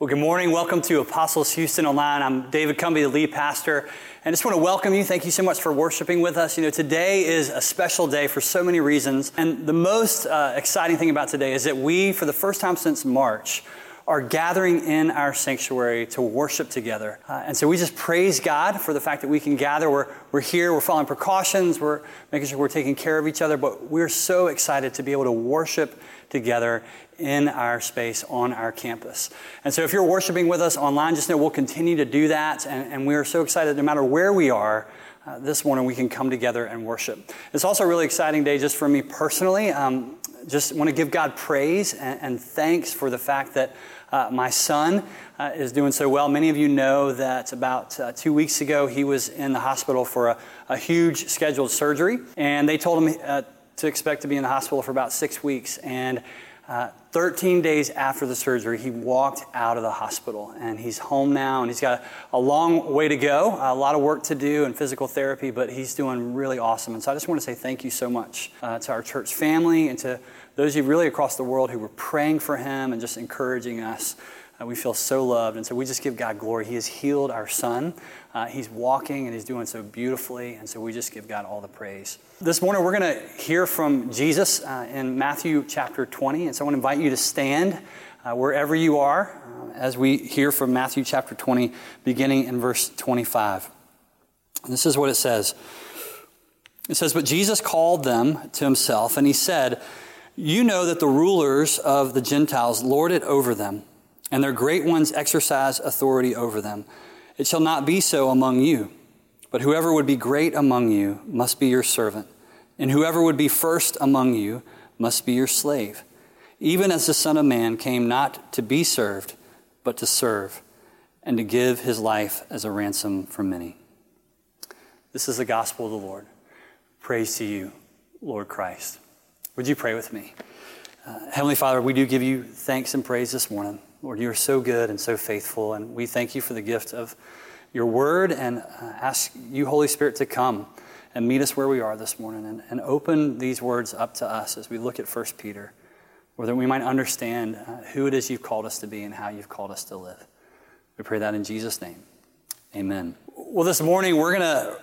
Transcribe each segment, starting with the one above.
Well, good morning. Welcome to Apostles Houston Online. I'm David Cumby, the lead pastor, and I just want to welcome you. Thank you so much for worshiping with us. You know, today is a special day for so many reasons, and the most uh, exciting thing about today is that we, for the first time since March, are gathering in our sanctuary to worship together. Uh, and so we just praise God for the fact that we can gather. We're, we're here, we're following precautions, we're making sure we're taking care of each other, but we're so excited to be able to worship together in our space on our campus. And so if you're worshiping with us online, just know we'll continue to do that. And, and we are so excited no matter where we are. Uh, this morning we can come together and worship. It's also a really exciting day just for me personally. Um, just want to give God praise and, and thanks for the fact that uh, my son uh, is doing so well. Many of you know that about uh, two weeks ago he was in the hospital for a, a huge scheduled surgery, and they told him uh, to expect to be in the hospital for about six weeks. And uh, 13 days after the surgery, he walked out of the hospital and he's home now and he's got a, a, long way to go, a lot of work to do and physical therapy, but he's doing really awesome. And so I just want to say thank you so much uh, to our church family and to those of you really across the world who were praying for him and just encouraging us. Uh, we feel so loved. And so we just give God glory. He has healed our son. Uh, he's walking and he's doing so beautifully. And so we just give God all the praise. This morning we're going to hear from Jesus uh, in Matthew chapter 20. And so I want to invite you to stand uh, wherever you are uh, as we hear from Matthew chapter 20, beginning in verse 25. And this is what it says. It says, But Jesus called them to himself, and he said, You know that the rulers of the Gentiles lord it over them and their great ones exercise authority over them. It shall not be so among you, but whoever would be great among you must be your servant, and whoever would be first among you must be your slave, even as the Son of Man came not to be served, but to serve, and to give his life as a ransom for many. This is the gospel of the Lord. Praise to you, Lord Christ. Would you pray with me? Uh, Heavenly Father, we do give you thanks and praise this morning. Lord, you are so good and so faithful, and we thank you for the gift of your word and uh, ask you, Holy Spirit, to come and meet us where we are this morning and, and open these words up to us as we look at 1 Peter, or that we might understand uh, who it is you've called us to be and how you've called us to live. We pray that in Jesus' name. Amen. Well, this morning we're going to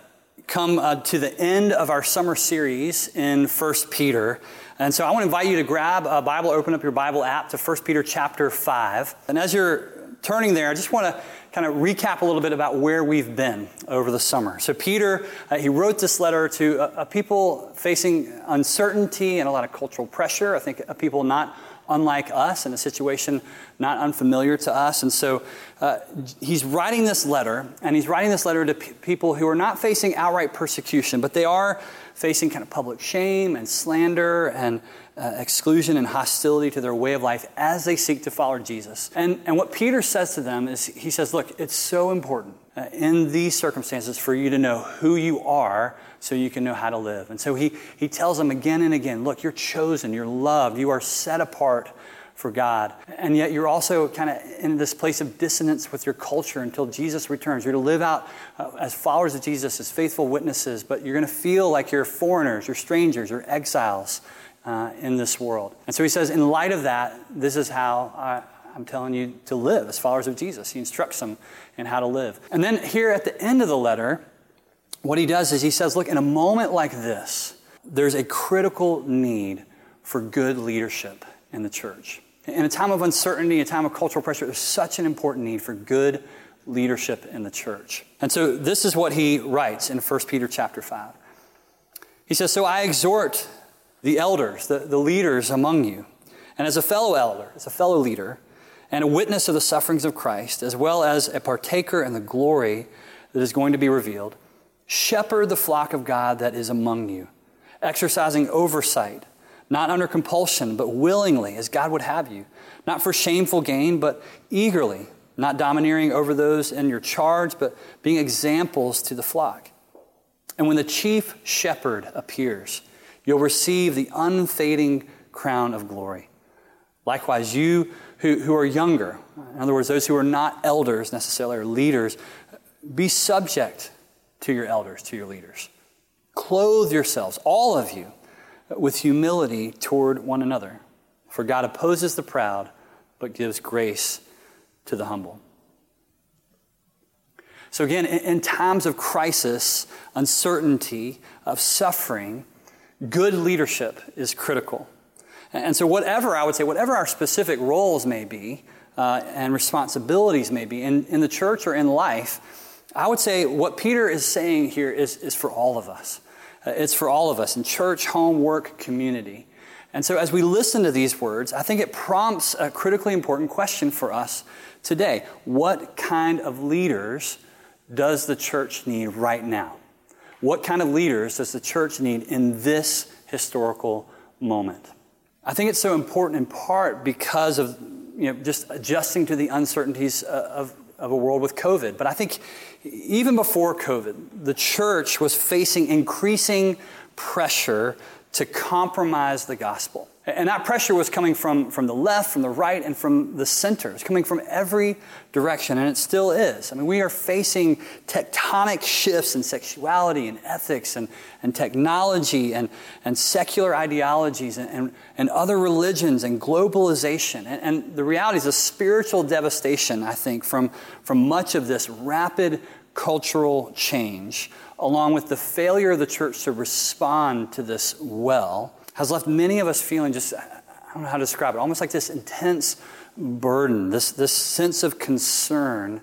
come uh, to the end of our summer series in 1 Peter. And so I want to invite you to grab a Bible, open up your Bible app to 1 Peter chapter 5. And as you're turning there, I just want to kind of recap a little bit about where we've been over the summer. So, Peter, uh, he wrote this letter to a, a, people facing uncertainty and a lot of cultural pressure. I think a people not unlike us in a situation not unfamiliar to us. And so uh, he's writing this letter, and he's writing this letter to people who are not facing outright persecution, but they are facing kind of public shame and slander and uh, exclusion and hostility to their way of life as they seek to follow Jesus. And, and what Peter says to them is he says, Look, it's so important uh, in these circumstances for you to know who you are so you can know how to live. And so he, he tells them again and again look, you're chosen, you're loved, you are set apart for God. And yet you're also kind of in this place of dissonance with your culture until Jesus returns. You're to live out uh, as followers of Jesus, as faithful witnesses, but you're going to feel like you're foreigners, you're strangers, you're exiles uh, in this world. And so he says, in light of that, this is how I, I'm telling you to live as followers of Jesus. He instructs them in how to live. And then here at the end of the letter, what he does is he says, look, in a moment like this, there's a critical need for good leadership in the church. In a time of uncertainty, a time of cultural pressure, there's such an important need for good leadership in the church. And so this is what he writes in 1 Peter chapter 5. He says, So I exhort the elders, the, the leaders among you, and as a fellow elder, as a fellow leader, and a witness of the sufferings of Christ, as well as a partaker in the glory that is going to be revealed, Shepherd the flock of God that is among you, exercising oversight, not under compulsion, but willingly, as God would have you, not for shameful gain, but eagerly, not domineering over those in your charge, but being examples to the flock. And when the chief shepherd appears, you'll receive the unfading crown of glory. Likewise, you who, who are younger, in other words, those who are not elders necessarily or leaders, be subject to your elders, to your leaders. Clothe yourselves, all of you, with humility toward one another. For God opposes the proud, but gives grace to the humble. So, again, in times of crisis, uncertainty, of suffering, good leadership is critical. And so, whatever, I would say, whatever our specific roles may be uh, and responsibilities may be in, in the church or in life, I would say what Peter is saying here is, is for all of us. Uh, it's for all of us in church, home, work, community. And so, as we listen to these words, I think it prompts a critically important question for us today. What kind of leaders does the church need right now? What kind of leaders does the church need in this historical moment? I think it's so important in part because of you know, just adjusting to the uncertainties uh, of, of a world with COVID. But I think even before COVID, the church was facing increasing pressure to compromise the gospel. And that pressure was coming from, from the left, from the right, and from the center. It's coming from every direction, and it still is. I mean, we are facing tectonic shifts in sexuality and ethics and, and technology and, and secular ideologies and, and, and other religions and globalization. And, and the reality is a spiritual devastation, I think, from, from much of this rapid cultural change, along with the failure of the church to respond to this well has left many of us feeling just, I don't know how to describe it, almost like this intense burden, this, this sense of concern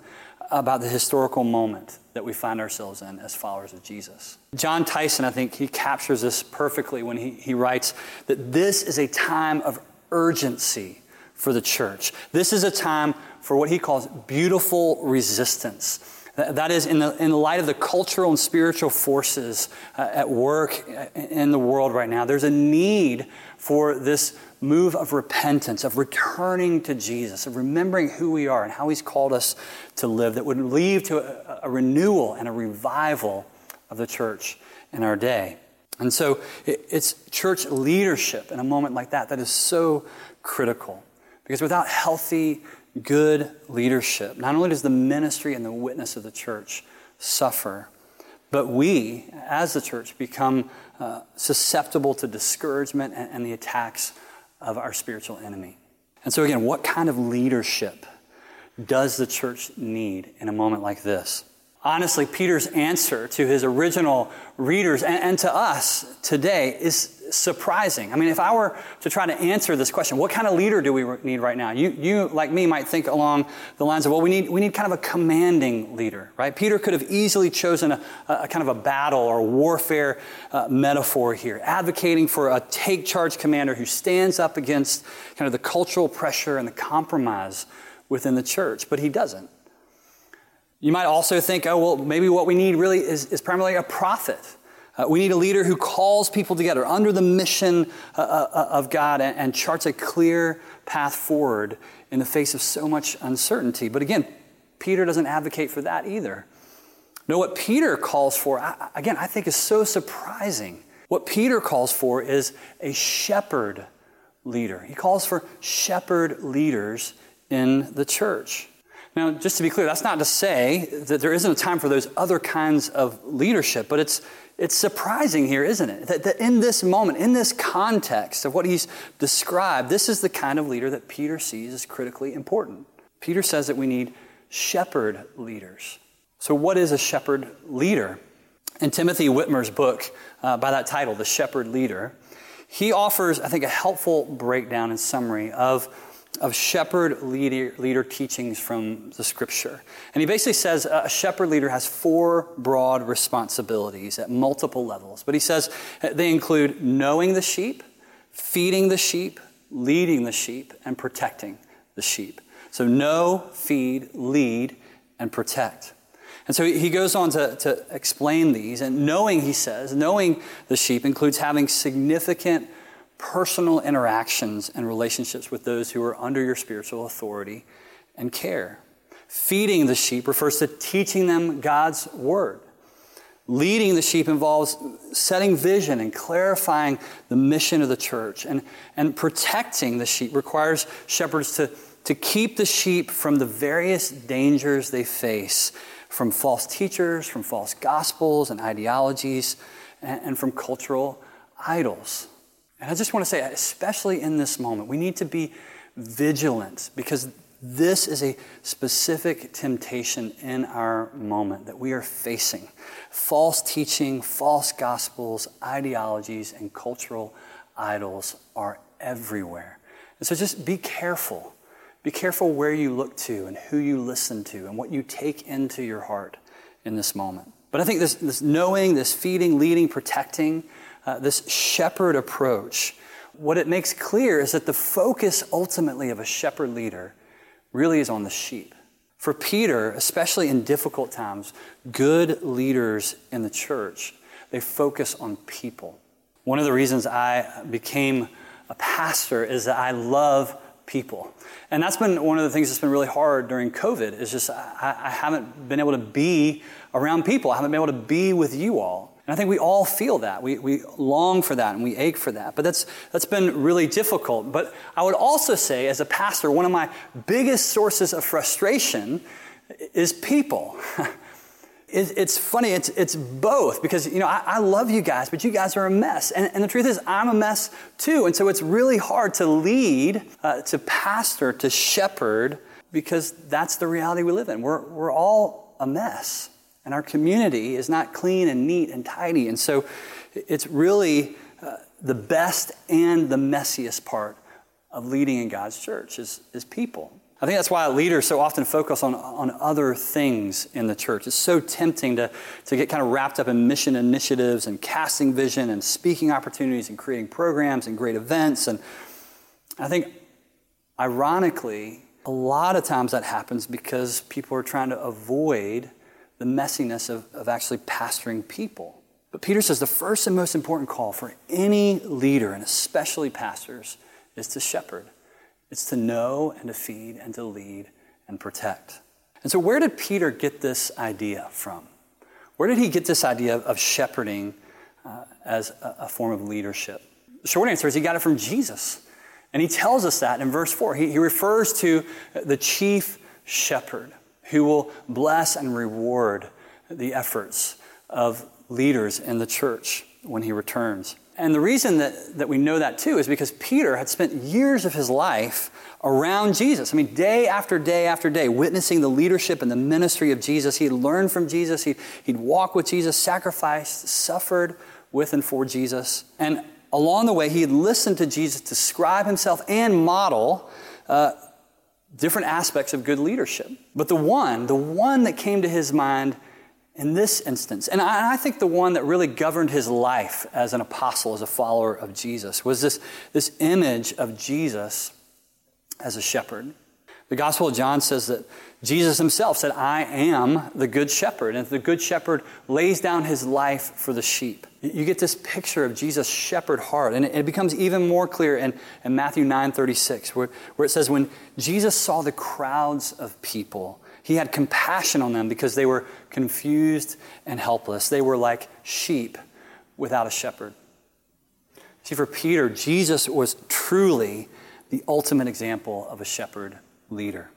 about the historical moment that we find ourselves in as followers of Jesus. Jon Tyson, I think, he captures this perfectly when he, he writes that this is a time of urgency for the church. This is a time for what he calls beautiful resistance. That is, in the, in the light of the cultural and spiritual forces uh, at work in the world right now, there's a need for this move of repentance, of returning to Jesus, of remembering who we are and how He's called us to live, that would lead to a, a renewal and a revival of the church in our day. And so it, it's church leadership in a moment like that that is so critical. Because without healthy good leadership, not only does the ministry and the witness of the church suffer, but we, as the church, become uh, susceptible to discouragement and, and the attacks of our spiritual enemy. And so, again, what kind of leadership does the church need in a moment like this? honestly, Peter's answer to his original readers and, and, to us today is surprising. I mean, if I were to try to answer this question, what kind of leader do we need right now? You, you like me, might think along the lines of, well, we need, we need kind of a commanding leader, right? Peter could have easily chosen a, a kind of a battle or warfare uh, metaphor here, advocating for a take charge commander who stands up against kind of the cultural pressure and the compromise within the church, but he doesn't. You might also think, oh, well, maybe what we need really is, is primarily a prophet. Uh, we need a leader who calls people together under the mission uh, uh, uh, of God and, and, charts a clear path forward in the face of so much uncertainty. But again, Peter doesn't advocate for that either. No, what Peter calls for, I, again, I think is so surprising. What Peter calls for is a shepherd leader. He calls for shepherd leaders in the church. Now, just to be clear, that's not to say that there isn't a time for those other kinds of leadership, but it's, it's surprising here, isn't it? That, that in this moment, in this context of what he's described, this is the kind of leader that Peter sees as critically important. Peter says that we need shepherd leaders. So, what is a shepherd leader? In Timothy Witmer's book, uh, by that title, The Shepherd Leader, he offers, I think, a helpful breakdown and summary of of shepherd leader, leader teachings from the scripture. And he basically says a shepherd leader has four broad responsibilities at multiple levels. But he says they include knowing the sheep, feeding the sheep, leading the sheep, and protecting the sheep. So know, feed, lead, and protect. And so he goes on to, to explain these. And knowing, he says, knowing the sheep includes having significant personal interactions and relationships with those who are under your spiritual authority and care. Feeding the sheep refers to teaching them God's word. Leading the sheep involves setting vision and clarifying the mission of the church. And, and protecting the sheep requires shepherds to, to keep the sheep from the various dangers they face from false teachers, from false gospels and ideologies, and, and from cultural idols. And I just want to say, especially in this moment, we need to be vigilant because this is a specific temptation in our moment that we are facing. False teaching, false gospels, ideologies, and cultural idols are everywhere. And so just be careful. Be careful where you look to and who you listen to and what you take into your heart in this moment. But I think this, this knowing, this feeding, leading, protecting, uh, this shepherd approach, what it makes clear is that the focus ultimately of a shepherd leader really is on the sheep. For Peter, especially in difficult times, good leaders in the church, they focus on people. One of the reasons I became a pastor is that I love people. And that's been one of the things that's been really hard during COVID is just I, I haven't been able to be around people. I haven't been able to be with you all. And I think we all feel that. We, we long for that and we ache for that. But that's, that's been really difficult. But I would also say, as a pastor, one of my biggest sources of frustration is people. it's funny, it's, it's both because, you know, I, I, love you guys, but you guys are a mess. And, and, the truth is, I'm a mess too. And so it's really hard to lead, uh, to pastor, to shepherd, because that's the reality we live in. We're, we're all a mess. And our community is not clean and neat and tidy. And so it's really uh, the best and the messiest part of leading in God's church is, is people. I think that's why leaders so often focus on, on other things in the church. It's so tempting to, to get kind of wrapped up in mission initiatives and casting vision and speaking opportunities and creating programs and great events. And I think, ironically, a lot of times that happens because people are trying to avoid the messiness of, of actually pastoring people. But Peter says the first and most important call for any leader, and especially pastors, is to shepherd. It's to know and to feed and to lead and protect. And so, where did Peter get this idea from? Where did he get this idea of shepherding uh, as a, a, form of leadership? The short answer is he got it from Jesus. And he tells us that in verse 4. He, he refers to the chief shepherd who will bless and reward the efforts of leaders in the church when he returns. And the reason that, that we know that too is because Peter had spent years of his life around Jesus. I mean, day after day after day, witnessing the leadership and the ministry of Jesus. He'd learned from Jesus, he'd, he'd walk with Jesus, sacrificed, suffered with and for Jesus. And along the way, he had listened to Jesus describe himself and model uh, different aspects of good leadership. But the one, the one that came to his mind in this instance, and I, I, think the one that really governed his life as an apostle, as a follower of Jesus, was this, this image of Jesus as a shepherd. The Gospel of John says that Jesus himself said, I am the good shepherd. And the good shepherd lays down his life for the sheep. You get this picture of Jesus' shepherd heart. And it becomes even more clear in, in Matthew 9 36, where, where it says, When Jesus saw the crowds of people, he had compassion on them because they were confused and helpless. They were like sheep without a shepherd. See, for Peter, Jesus was truly the ultimate example of a shepherd leader.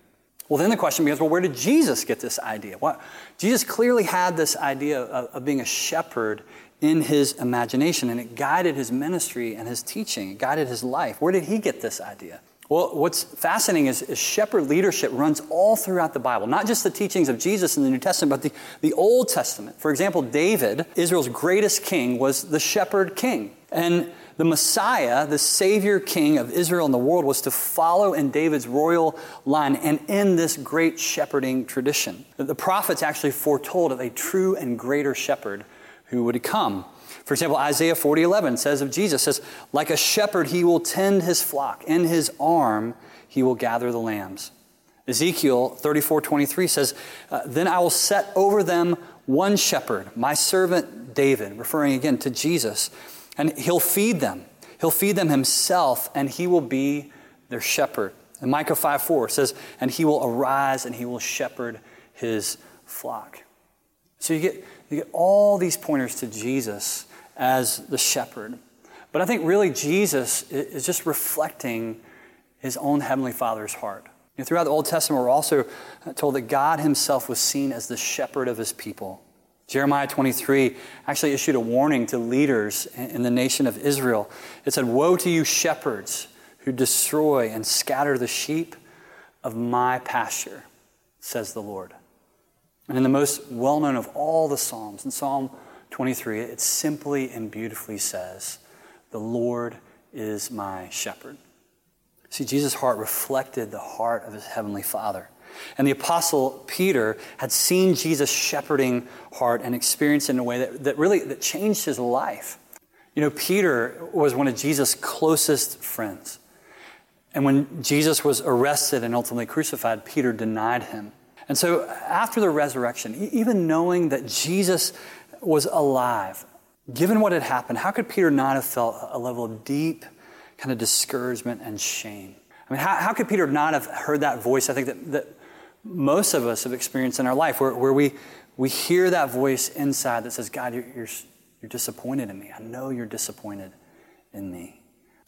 Well, then the question becomes well, where did Jesus get this idea? What, Jesus clearly had this idea of, of, being a shepherd in his imagination, and it guided his ministry and his teaching, it guided his life. Where did he get this idea? Well, what's fascinating is, is shepherd leadership runs all throughout the Bible, not just the teachings of Jesus in the New Testament, but the, the Old Testament. For example, David, Israel's greatest king, was the shepherd king. And the Messiah, the Savior King of Israel and the world, was to follow in David's royal line and in this great shepherding tradition. The prophets actually foretold of a true and greater shepherd who would come. For example, Isaiah 40 11 says of Jesus, says, like a shepherd, he will tend his flock. In his arm, he will gather the lambs. Ezekiel 34 23 says, uh, Then I will set over them one shepherd, my servant David, referring again to Jesus and he'll feed them. He'll feed them himself, and he will be their shepherd. And Micah 5 4 says, And he will arise and he will shepherd his flock. So you get, you get all these pointers to Jesus as the shepherd. But I think really Jesus is just reflecting his own heavenly Father's heart. You know, throughout the Old Testament, we're also told that God himself was seen as the shepherd of his people. Jeremiah 23 actually issued a warning to leaders in the nation of Israel. It said, Woe to you, shepherds who destroy and scatter the sheep of my pasture, says the Lord. And in the most well known of all the Psalms, in Psalm 23, it simply and beautifully says, The Lord is my shepherd. See, Jesus' heart reflected the heart of his heavenly Father. And the Apostle Peter had seen Jesus' shepherding heart and experienced it in a way that, that really that changed his life. You know, Peter was one of Jesus' closest friends. And when Jesus was arrested and ultimately crucified, Peter denied him. And so after the resurrection, even knowing that Jesus was alive, given what had happened, how could Peter not have felt a level of deep kind of discouragement and shame? I mean, how, how could Peter not have heard that voice? I think that, that most of us have experienced in our life where, where we, we hear that voice inside that says, God, you're, you're, you're disappointed in me. I know you're disappointed in me.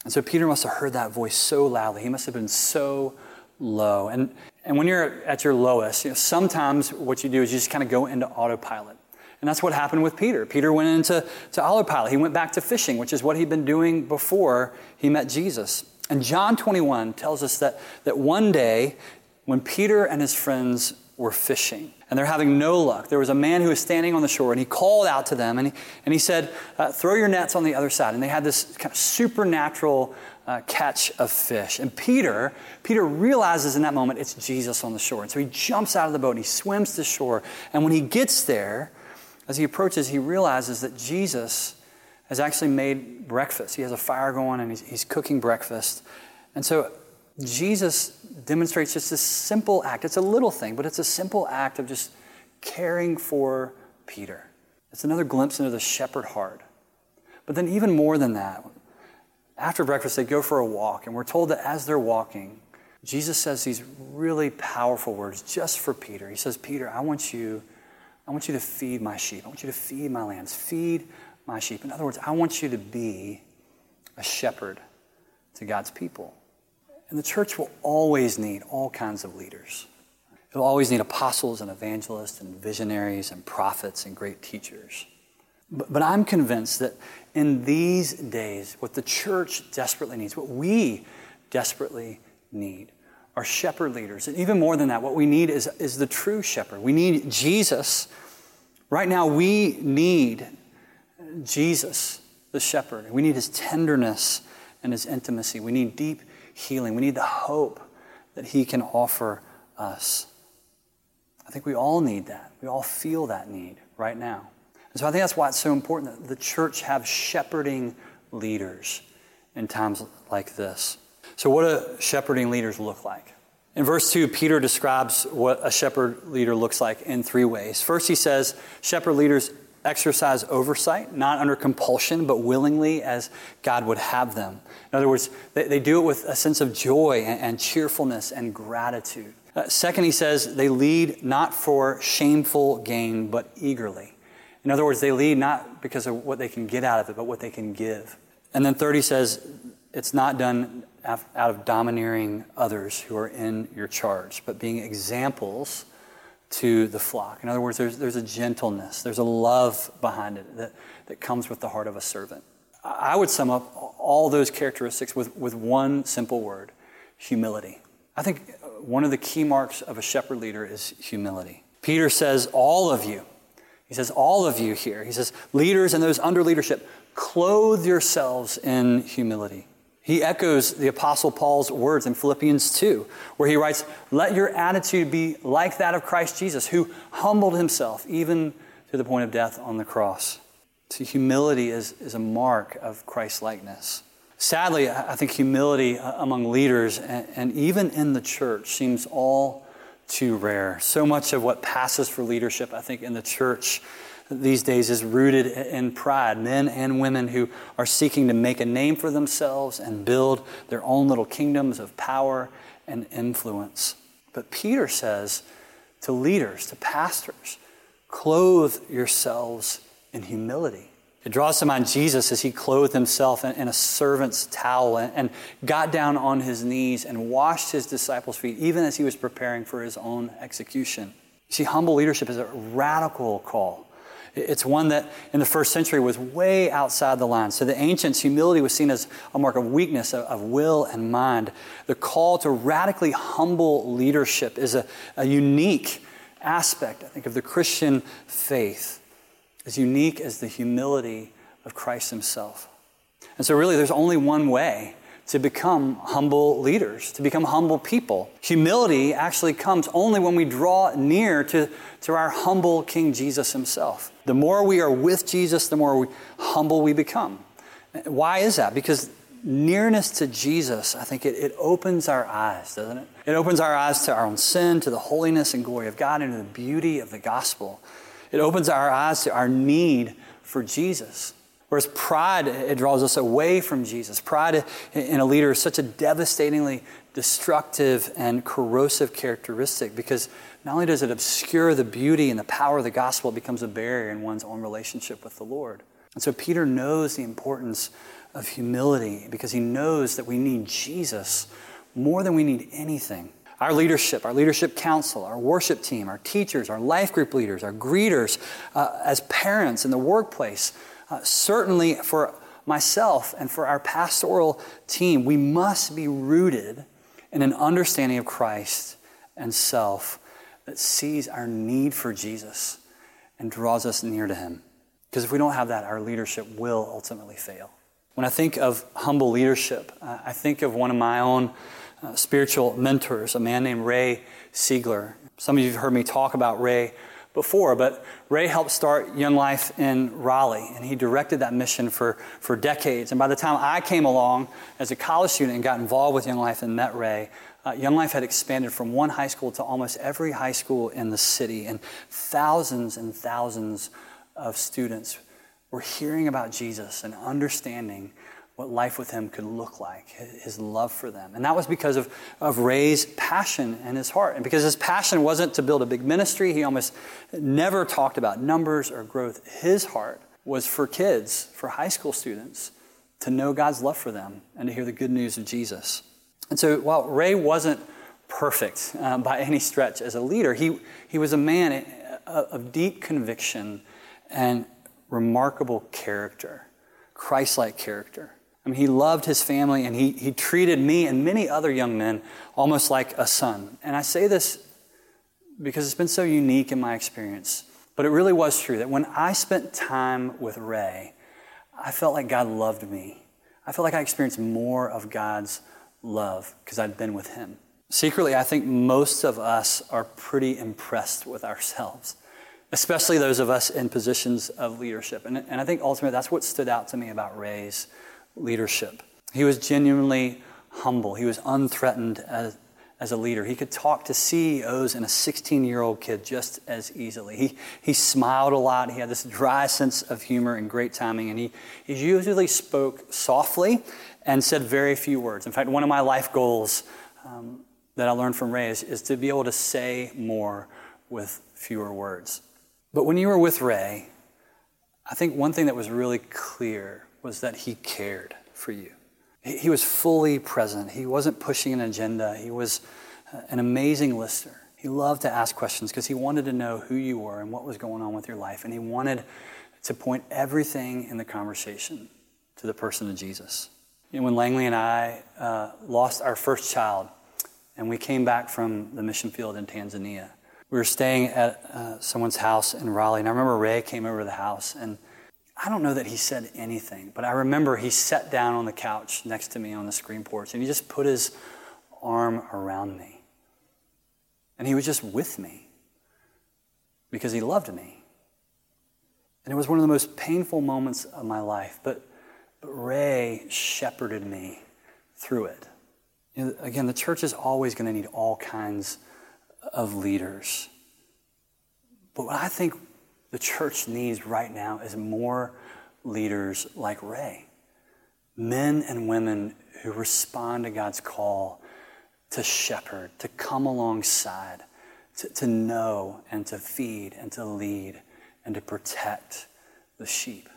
And so Peter must have heard that voice so loudly. He must have been so low. And, and when you're at your lowest, you know, sometimes what you do is you just kind of go into autopilot. And that's what happened with Peter. Peter went into to autopilot. He went back to fishing, which is what he'd been doing before he met Jesus. And John 21 tells us that, that one day when Peter and his friends were fishing and they're having no luck, there was a man who was standing on the shore and he called out to them and he, and he said, uh, Throw your nets on the other side. And they had this kind of supernatural uh, catch of fish. And Peter, Peter realizes in that moment it's Jesus on the shore. And so he jumps out of the boat and he swims to shore. And when he gets there, as he approaches, he realizes that Jesus has actually made breakfast. He has a fire going and he's, he's cooking breakfast. And so Jesus demonstrates just this simple act. It's a little thing, but it's a simple act of just caring for Peter. It's another glimpse into the shepherd heart. But then, even more than that, after breakfast, they go for a walk, and we're told that as they're walking, Jesus says these really powerful words just for Peter. He says, Peter, I want you, I want you to feed my sheep. I want you to feed my lambs. Feed my sheep. In other words, I want you to be a shepherd to God's people. And the church will always need all kinds of leaders. It'll always need apostles and evangelists and visionaries and prophets and great teachers. But, but, I'm convinced that in these days, what the church desperately needs, what we desperately need, are shepherd leaders. And even more than that, what we need is, is the true shepherd. We need Jesus. Right now, we need Jesus, the shepherd. We need his tenderness and his intimacy. We need deep healing. We need the hope that He can offer us. I think we all need that. We all feel that need right now. And so I think that's why it's so important that the church have shepherding leaders in times like this. So, what do shepherding leaders look like? In verse 2, Peter describes what a shepherd leader looks like in three ways. First, he says, shepherd leaders exercise oversight, not under compulsion, but willingly as God would have them. In other words, they, they do it with a sense of joy and, and cheerfulness and gratitude. Uh, second, he says they lead not for shameful gain, but eagerly. In other words, they lead not because of what they can get out of it, but what they can give. And then third, he says it's not done out of domineering others who are in your charge, but being examples to the flock. In other words, there's, there's a gentleness, there's a love behind it that, that comes with the heart of a servant. I would sum up all those characteristics with, with one simple word humility. I think one of the key marks of a shepherd leader is humility. Peter says, All of you, he says, All of you here, he says, leaders and those under leadership, clothe yourselves in humility. He echoes the Apostle Paul's words in Philippians 2, where he writes, Let your attitude be like that of Christ Jesus, who humbled himself even to the point of death on the cross. See, humility is, is a mark of Christ likeness. Sadly, I think humility among leaders and, and even in the church seems all too rare. So much of what passes for leadership, I think, in the church these days is rooted in pride. Men and women who are seeking to make a name for themselves and build their own little kingdoms of power and influence. But Peter says to leaders, to pastors, clothe yourselves in humility. It draws to mind Jesus as he clothed himself in, a servant's towel and got down on his knees and washed his disciples' feet, even as he was preparing for his own execution. See, humble leadership is a radical call It's one that in the first century was way outside the line. So the ancients, humility was seen as a mark of weakness, of, of will and mind. The call to radically humble leadership is a, a unique aspect, I think, of the Christian faith, as unique as the humility of Christ himself. And so, really, there's only one way to become humble leaders, to become humble people. Humility actually comes only when we draw near to, to our humble King Jesus himself. The more we are with Jesus, the more we, humble we become. Why is that? Because nearness to Jesus, I think it, it opens our eyes, doesn't it? It opens our eyes to our own sin, to the holiness and glory of God, and to the beauty of the gospel. It opens our eyes to our need for Jesus. Whereas pride, it draws us away from Jesus. Pride in a leader is such a devastatingly destructive and corrosive characteristic because not only does it obscure the beauty and the power of the gospel, it becomes a barrier in one's own relationship with the Lord. And so Peter knows the importance of humility because he knows that we need Jesus more than we need anything. Our leadership, our leadership council, our worship team, our teachers, our life group leaders, our greeters, uh, as parents in the workplace, uh, certainly for myself and for our pastoral team, we must be rooted in an understanding of Christ and self that sees our need for Jesus and draws us near to Him. Because if we don't have that, our leadership will ultimately fail. When I think of humble leadership, uh, I think of one of my own uh, spiritual mentors, a man named Ray Siegler. Some of you have heard me talk about Ray before, but Ray helped start Young Life in Raleigh, and he directed that mission for, for decades. And by the time I came along as a college student and got involved with Young Life and met Ray, uh, Young Life had expanded from one high school to almost every high school in the city, and thousands and thousands of students were hearing about Jesus and understanding what life with him could look like, his love for them. And that was because of, of Ray's passion and his heart. And because his passion wasn't to build a big ministry, he almost never talked about numbers or growth. His heart was for kids, for high school students, to know God's love for them and to hear the good news of Jesus. And so while Ray wasn't perfect uh, by any stretch as a leader, he, he was a man of deep conviction and remarkable character, Christ like character. I mean, he loved his family and he, he treated me and many other young men almost like a son. And I say this because it's been so unique in my experience. But it really was true that when I spent time with Ray, I felt like God loved me. I felt like I experienced more of God's love because I'd been with him. Secretly, I think most of us are pretty impressed with ourselves, especially those of us in positions of leadership. And, and I think ultimately that's what stood out to me about Ray's leadership. He was genuinely humble. He was unthreatened as, as a leader. He could talk to CEOs and a 16 year old kid just as easily. He, he smiled a lot. He had this dry sense of humor and great timing. And he, he usually spoke softly and said very few words. In fact, one of my life goals um, that I learned from Ray is, is to be able to say more with fewer words. But when you were with Ray, I think one thing that was really clear was that he cared for you. He was fully present. He wasn't pushing an agenda. He was uh, an amazing listener. He loved to ask questions because he wanted to know who you were and what was going on with your life. And he wanted to point everything in the conversation to the person of Jesus. You know, when Langley and I uh, lost our first child and we came back from the mission field in Tanzania, we were staying at uh, someone's house in Raleigh. And I remember Ray came over to the house and I don't know that he said anything, but I remember he sat down on the couch next to me on the screen porch and he just put his arm around me. And he was just with me because he loved me. And it was one of the most painful moments of my life, but, but Ray shepherded me through it. You know, again, the church is always going to need all kinds of leaders. But what I think the church needs right now is more leaders like Ray. Men and women who respond to God's call to shepherd, to come alongside, to, to know and to feed and to lead and to protect the sheep.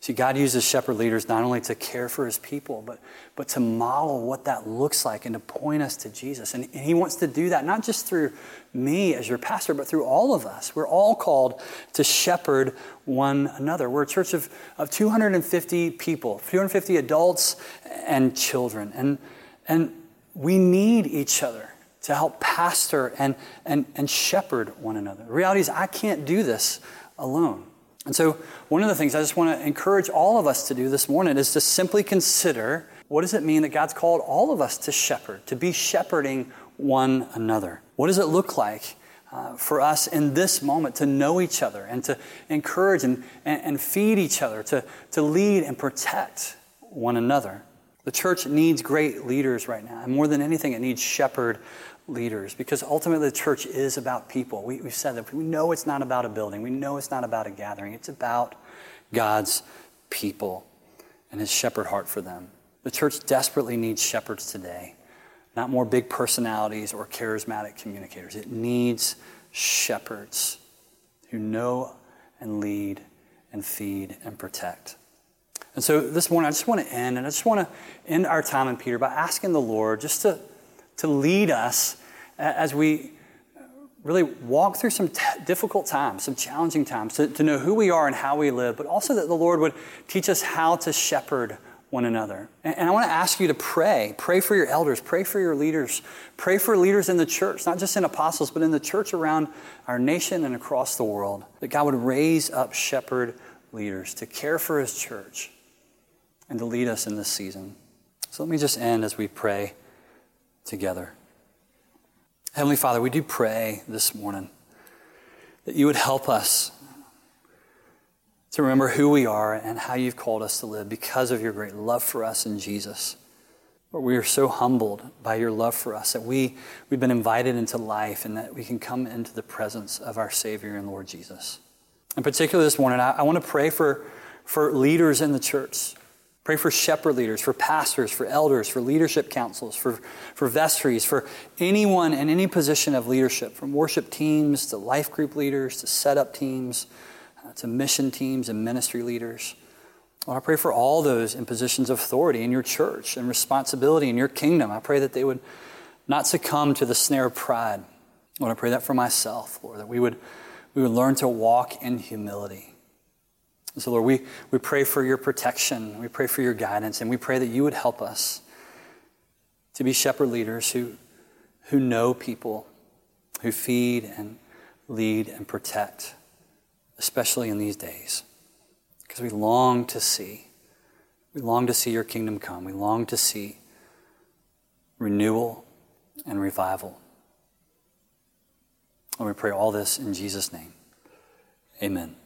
See, God uses shepherd leaders not only to care for his people, but, but to model what that looks like and to point us to Jesus. And, and he wants to do that not just through me as your pastor, but through all of us. We're all called to shepherd one another. We're a church of, of 250 people, 250 adults and children. And, and we need each other to help pastor and, and, and shepherd one another. The reality is, I can't do this alone. And so, one of the things I just want to encourage all of us to do this morning is to simply consider what does it mean that God's called all of us to shepherd, to be shepherding one another? What does it look like uh, for us in this moment to know each other and to encourage and, and, and feed each other, to, to lead and protect one another? The church needs great leaders right now. And more than anything, it needs shepherd leaders because ultimately the church is about people. We, have said that we know it's not about a building, we know it's not about a gathering, it's about God's people and his shepherd heart for them. The church desperately needs shepherds today, not more big personalities or charismatic communicators. It needs shepherds who know and lead and feed and protect. And so this morning, I just want to end, and I just want to end our time in Peter by asking the Lord just to to lead us as we uh, really walk through some t- difficult times, some challenging times, to, to know who we are and how we live, but also that the Lord would teach us how to shepherd one another. And, and I want to ask you to pray. Pray for your elders, pray for your leaders, pray for leaders in the church, not just in apostles, but in the church around our nation and across the world, that God would raise up shepherd leaders to care for his church and to lead us in this season. So let me just end as we pray together. Heavenly Father, we do pray this morning that you would help us to remember who we are and how you've called us to live because of your great love for us in Jesus. Lord, we are so humbled by your love for us that we, we've been invited into life and that we can come into the presence of our Savior and Lord Jesus. In particular, this morning, I, I want to pray for, for leaders in the church Pray for shepherd leaders, for pastors, for elders, for leadership councils, for, for vestries, for anyone in any position of leadership, from worship teams to life group leaders to setup teams uh, to mission teams and ministry leaders. Lord, I pray for all those in positions of authority in your church and responsibility in your kingdom. I pray that they would not succumb to the snare of pride. Lord, I pray that for myself, Lord, that we would, we would learn to walk in humility so, Lord, we, we pray for your protection. We pray for your guidance. And we pray that you would help us to be shepherd leaders who, who know people, who feed and lead and protect, especially in these days. Because we long to see, we long to see your kingdom come. We long to see renewal and revival. And we pray all this in Jesus' name. Amen.